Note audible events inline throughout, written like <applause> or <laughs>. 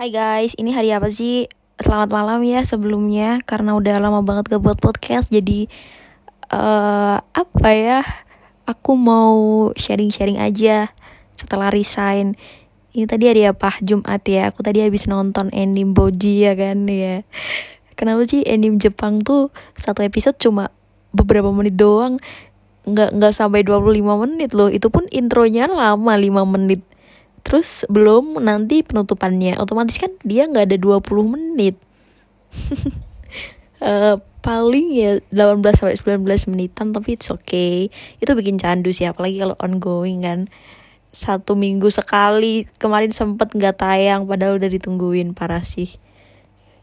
Hai guys, ini hari apa sih? Selamat malam ya sebelumnya karena udah lama banget gak buat podcast jadi uh, apa ya? Aku mau sharing-sharing aja setelah resign. Ini tadi hari apa? Jumat ya. Aku tadi habis nonton anime Boji ya kan ya. Kenapa sih anime Jepang tuh satu episode cuma beberapa menit doang? Nggak nggak sampai 25 menit loh. Itu pun intronya lama 5 menit Terus belum nanti penutupannya. Otomatis kan dia nggak ada 20 menit. Uh, <laughs> Paling ya 18 sampai 19 menitan Tapi it's okay. Itu bikin candu sih Apalagi kalau ongoing kan. Satu minggu sekali Kemarin sempet nggak tayang Padahal udah ditungguin Parah sih.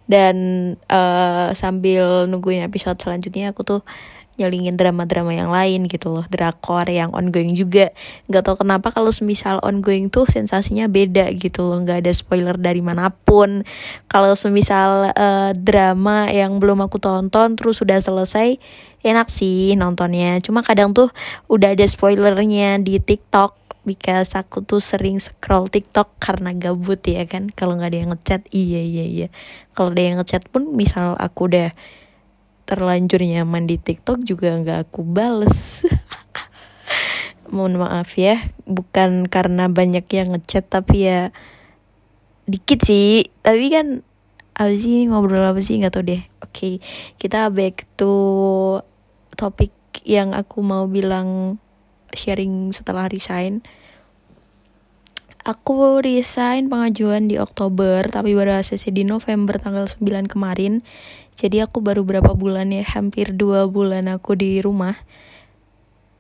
Dan uh, sambil nungguin episode selanjutnya Aku tuh nyelingin drama-drama yang lain gitu loh. Drakor yang ongoing juga. Nggak tau kenapa kalau semisal ongoing tuh sensasinya beda gitu loh. Nggak ada spoiler dari mana pun. Kalau semisal uh, drama yang belum aku tonton terus sudah selesai enak sih nontonnya. Cuma kadang tuh udah ada spoilernya di TikTok because aku tuh sering scroll TikTok karena gabut ya kan. Kalau nggak ada yang ngechat iya iya iya. Kalau ada yang ngechat pun misal aku udah terlanjur nyaman di TikTok juga nggak aku bales. <laughs> Mohon maaf ya bukan karena banyak yang ngechat tapi ya dikit sih. Tapi kan apa sih ngobrol apa sih nggak tau deh. Oke okay, kita back to topik yang aku mau bilang sharing setelah resign. Aku resign pengajuan di Oktober tapi baru ACC di November tanggal 9 kemarin. Jadi aku baru berapa bulan ya, hampir dua bulan aku di rumah.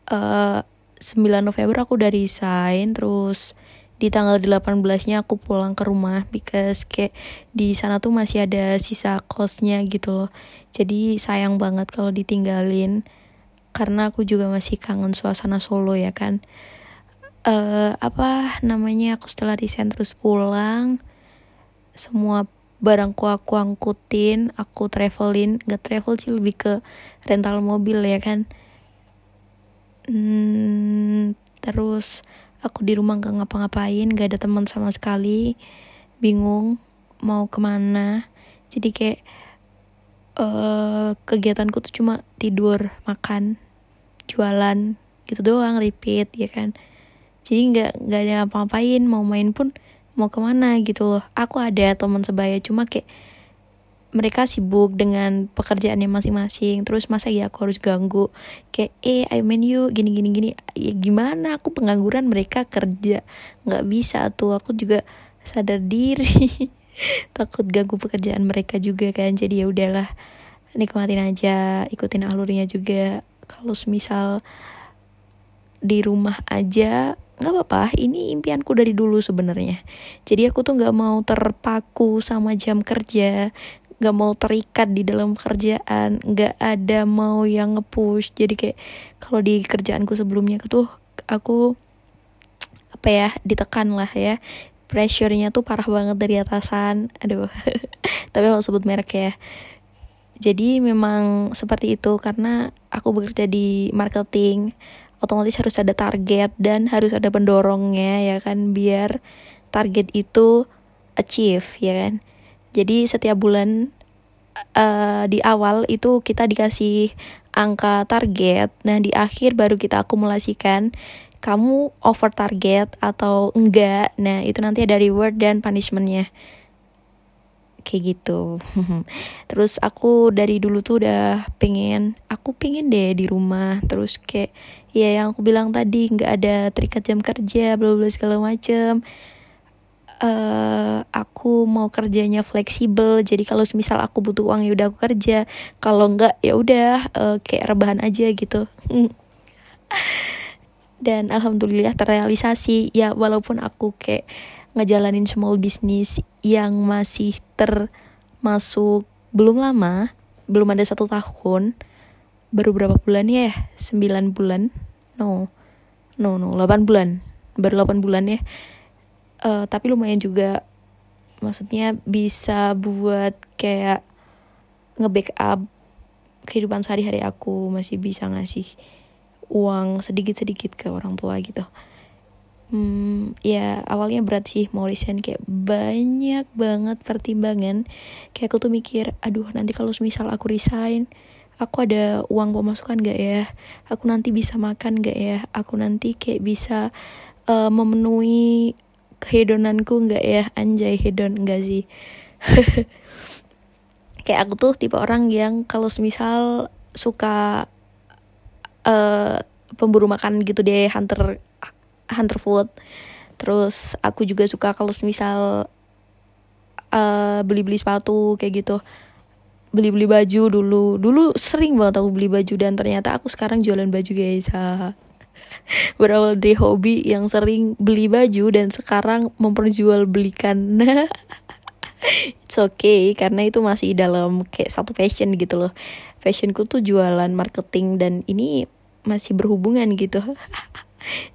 Uh, eh, 9 November aku udah resign terus di tanggal 18-nya aku pulang ke rumah because kayak di sana tuh masih ada sisa kosnya gitu loh. Jadi sayang banget kalau ditinggalin karena aku juga masih kangen suasana Solo ya kan uh, apa namanya aku setelah desain terus pulang semua barangku aku angkutin aku travelin gak travel sih lebih ke rental mobil ya kan. Hmm, terus aku di rumah gak ngapa-ngapain gak ada teman sama sekali bingung mau ke mana. Jadi kayak uh, kegiatanku tuh cuma tidur makan jualan gitu doang repeat ya kan. Jadi nggak nggak ada apa-apain mau main pun mau ke mana gitu loh. Aku ada teman sebaya cuma kayak mereka sibuk dengan pekerjaannya masing-masing. Terus masa ya aku harus ganggu? Kayak eh I mean you gini gini gini. Ya gimana? Aku pengangguran mereka kerja. Nggak bisa tuh. Aku juga sadar diri. <laughs> Takut ganggu pekerjaan mereka juga kan. Jadi ya udahlah nikmatin aja ikutin alurnya juga. Kalau misal di rumah aja nggak apa-apa ini impianku dari dulu sebenarnya. Jadi aku tuh nggak mau terpaku sama jam kerja nggak mau terikat di dalam kerjaan nggak ada mau yang ngepush. Jadi kayak kalau di kerjaanku sebelumnya tuh aku apa ya ditekan lah ya. Pressure-nya tuh parah banget dari atasan. Aduh <laughs> tapi aku sebut merek ya. Jadi memang seperti itu karena aku bekerja di marketing otomatis harus ada target dan harus ada pendorongnya ya kan biar target itu achieve ya kan. Jadi setiap bulan uh, di awal itu kita dikasih angka target nah di akhir baru kita akumulasikan kamu over target atau enggak nah itu nanti ada reward dan punishmentnya kayak gitu. <laughs> Terus aku dari dulu tuh udah pengen aku pengen deh di rumah. Terus kayak ya yang aku bilang tadi nggak ada terikat jam kerja bla bla segala macem. Uh, aku mau kerjanya fleksibel. Jadi kalau misal aku butuh uang ya udah aku kerja. Kalau nggak ya udah uh, kayak rebahan aja gitu. <laughs> Dan alhamdulillah terrealisasi. Ya walaupun aku kayak ngejalanin small business yang masih termasuk belum lama, belum ada satu tahun, baru berapa bulan ya? 9 bulan? No, no, no, 8 bulan, baru 8 bulan ya. Uh, tapi lumayan juga, maksudnya bisa buat kayak nge-backup kehidupan sehari-hari aku masih bisa ngasih uang sedikit-sedikit ke orang tua gitu hmm, ya awalnya berat sih mau resign kayak banyak banget pertimbangan. Kayak aku tuh mikir aduh nanti kalau misal aku resign aku ada uang pemasukan gak ya? Aku nanti bisa makan gak ya? Aku nanti kayak bisa uh, memenuhi kehedonanku nggak ya? Anjay hedon enggak sih. <laughs> Kayak aku tuh tipe orang yang kalau misal suka uh, pemburu makan gitu deh hunter hunter food. Terus aku juga suka kalau misal uh, beli-beli sepatu kayak gitu. Beli-beli baju dulu. Dulu sering banget aku beli baju dan ternyata aku sekarang jualan baju guys. <laughs> Berawal dari hobi yang sering beli baju dan sekarang memperjualbelikan. <laughs> It's okay karena itu masih dalam kayak satu passion gitu loh. Fashionku tuh jualan marketing dan ini masih berhubungan gitu <laughs>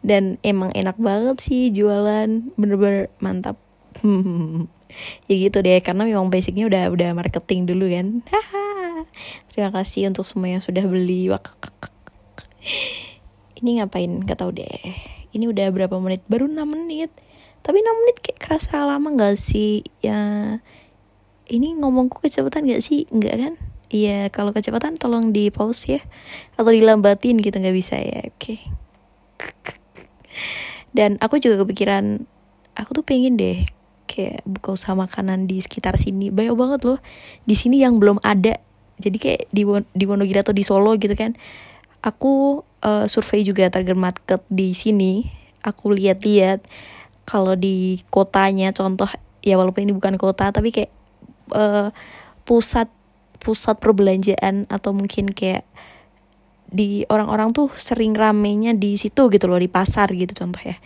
dan emang enak banget sih jualan. Bener-bener mantap. <laughs> Ya gitu deh karena memang basicnya udah udah marketing dulu kan. <laughs> Terima kasih untuk semua yang sudah beli. <laughs> Ini ngapain? Gak tau deh. Ini udah berapa menit? Baru 6 menit. Tapi 6 menit kayak kerasa lama gak sih? Ya ini ngomongku kecepatan gak sih? Enggak kan? Iya, kalau kecepatan tolong di pause ya. Atau dilambatin gitu nggak bisa ya. Oke. Okay. Dan aku juga kepikiran aku tuh pengen deh kayak buka usaha makanan di sekitar sini. Banyak banget loh di sini yang belum ada. Jadi kayak di di Wonogiri atau di Solo gitu kan aku uh, survei juga target market di sini aku lihat-lihat kalau di kotanya contoh ya walaupun ini bukan kota tapi kayak uh, pusat pusat perbelanjaan atau mungkin kayak di orang-orang tuh sering ramenya di situ gitu loh di pasar gitu contoh ya.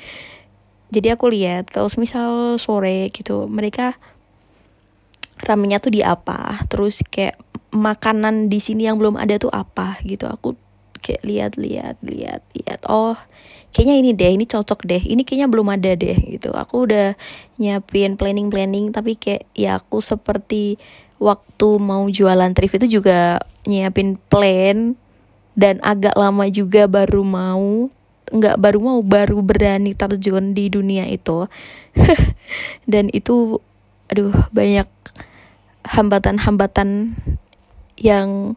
Jadi aku lihat kalau misal sore gitu mereka ramenya tuh di apa? Terus kayak makanan di sini yang belum ada tuh apa gitu. Aku kayak lihat lihat lihat lihat. Oh kayaknya ini deh ini cocok deh. Ini kayaknya belum ada deh gitu. Aku udah nyiapin planning planning tapi kayak ya aku seperti waktu mau jualan thrift itu juga nyiapin plan dan agak lama juga baru mau nggak baru mau baru berani terjun di dunia itu. <laughs> Dan itu aduh banyak hambatan-hambatan yang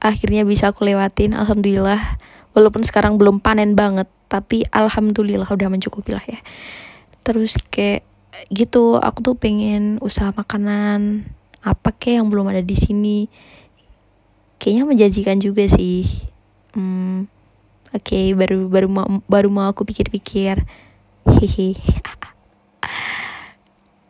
akhirnya bisa aku lewatin alhamdulillah. Walaupun sekarang belum panen banget tapi alhamdulillah udah mencukupi lah ya. Terus kayak gitu aku tuh pengen usaha makanan apa kayak yang belum ada di sini. Kayaknya menjanjikan juga sih hmm, oke okay, baru baru mau baru mau aku pikir-pikir. Hehe.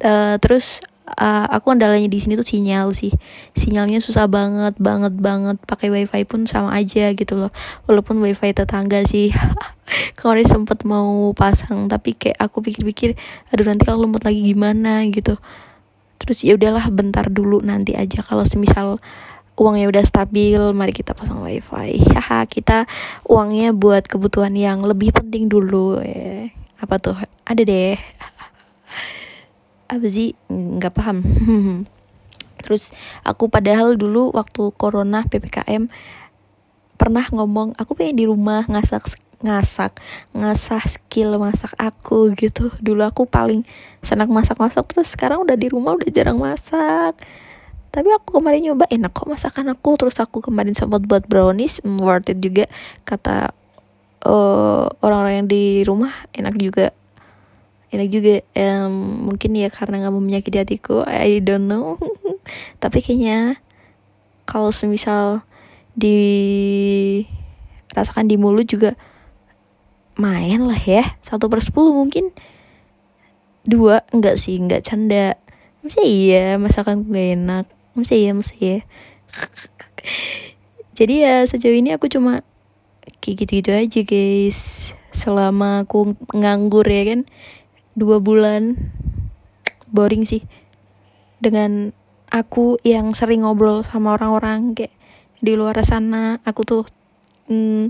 Uh, <laughs> terus uh, aku andalanya di sini tuh sinyal sih. Sinyalnya susah banget banget banget. Pakai wifi pun sama aja gitu loh. Walaupun wifi tetangga sih. <laughs> Kemarin sempet mau pasang tapi kayak aku pikir-pikir aduh nanti kalau lemot lagi gimana? gitu. Terus ya udahlah bentar dulu nanti aja. Kalau semisal uangnya udah stabil mari kita pasang wifi. Haha kita uangnya buat kebutuhan yang lebih penting dulu. Ya apa tuh? Ada deh. Apa sih? Nggak paham. <laughs> Terus aku padahal dulu waktu corona ppkm pernah ngomong aku pengen di rumah ngasak ngasak ngasah skill masak aku gitu. Dulu aku paling senang masak-masak terus sekarang udah di rumah udah jarang masak tapi aku kemarin nyoba enak kok masakan aku. Terus aku kemarin sempat buat brownies mm, worth it juga. Kata uh, orang-orang yang di rumah enak juga. Enak juga. Um, mungkin ya karena nggak mau menyakiti hatiku I don't know. <laughs> Tapi kayaknya kalau semisal di rasakan di mulut juga main lah ya. Satu per sepuluh mungkin. Dua enggak sih enggak canda. Masa iya masakan gak enak masa iya masa iya jadi ya sejauh ini aku cuma kayak gitu-gitu aja guys. Selama aku nganggur ya kan dua bulan. Boring sih. Dengan aku yang sering ngobrol sama orang-orang kayak di luar sana aku tuh hmm,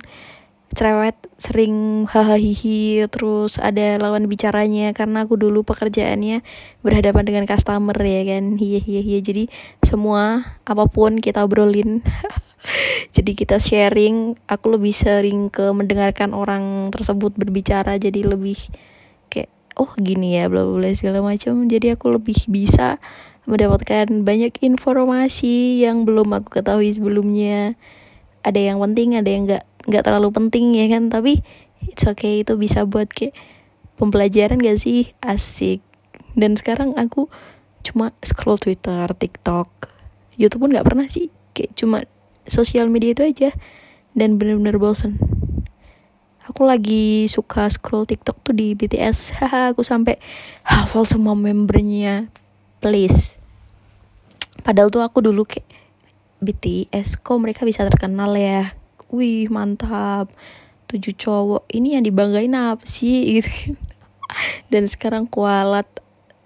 cerewet sering hahaha terus ada lawan bicaranya karena aku dulu pekerjaannya berhadapan dengan customer ya kan iya iya iya jadi semua apa pun kita obrolin <laughs> jadi kita sharing aku lebih sering ke mendengarkan orang tersebut berbicara jadi lebih oh gini ya bla bla segala macam. Jadi aku lebih bisa mendapatkan banyak informasi yang belum aku ketahui sebelumnya. Ada yang penting ada yang nggak nggak terlalu penting ya kan? Tapi it's okay itu bisa buat kayak pembelajaran gak sih? Asik. Dan sekarang aku cuma scroll Twitter, TikTok, YouTube pun nggak pernah sih. Kayak cuma sosial media itu aja. Dan bener-bener bosen. Aku lagi suka scroll TikTok tuh di BTS <laughs> haha aku sampai hafal semua membernya. Please. Padahal tuh aku dulu kayak BTS kok mereka bisa terkenal ya wih mantap. Tujuh cowok ini yang dibanggain apa sih? <laughs> Gitu dan sekarang kualat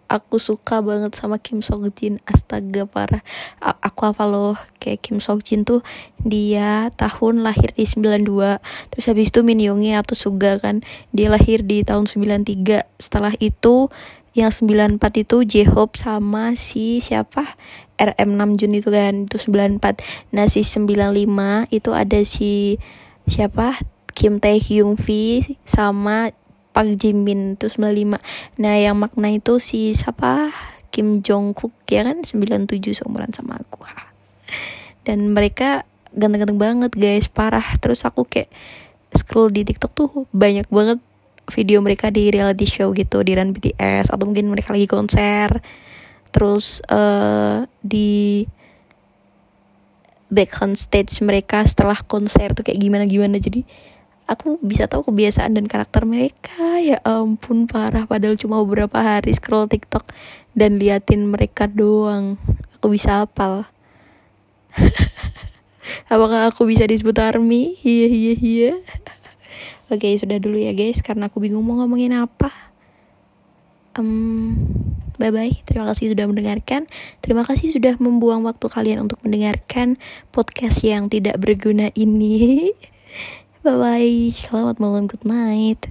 aku suka banget sama Kim Sok Jin astaga parah. A aku apa loh kayak Kim Sok Jin tuh. Dia tahun lahir di 92 terus habis itu Min Yoongi atau Suga kan. Dia lahir di tahun 93 setelah itu yang 94 itu J-Hope sama si siapa RM 6 Jun itu kan itu 94 nah si 95 itu ada si siapa? Kim Tae Hyung V sama Park Jimin itu 95 nah yang makna itu si siapa? Kim Jong Kook ya kan? 97 seumuran sama aku. Dan mereka ganteng-ganteng banget guys. Parah. Terus aku kayak scroll di TikTok tuh banyak banget video mereka di reality show gitu di Run BTS atau mungkin mereka lagi konser terus uh, di back on stage mereka setelah konser tuh kayak gimana gimana jadi aku bisa tahu kebiasaan dan karakter mereka. Ya ampun parah. Padahal cuma beberapa hari scroll TikTok dan liatin mereka doang. Aku bisa hafal <laughs> apakah aku bisa disebut army? Iya iya iya. <laughs> Oke sudah dulu ya guys. Karena aku bingung mau ngomongin apa. Um, bye bye terima kasih sudah mendengarkan terima kasih sudah membuang waktu kalian untuk mendengarkan podcast yang tidak berguna ini <laughs> Bye bye. Selamat malam. Good night.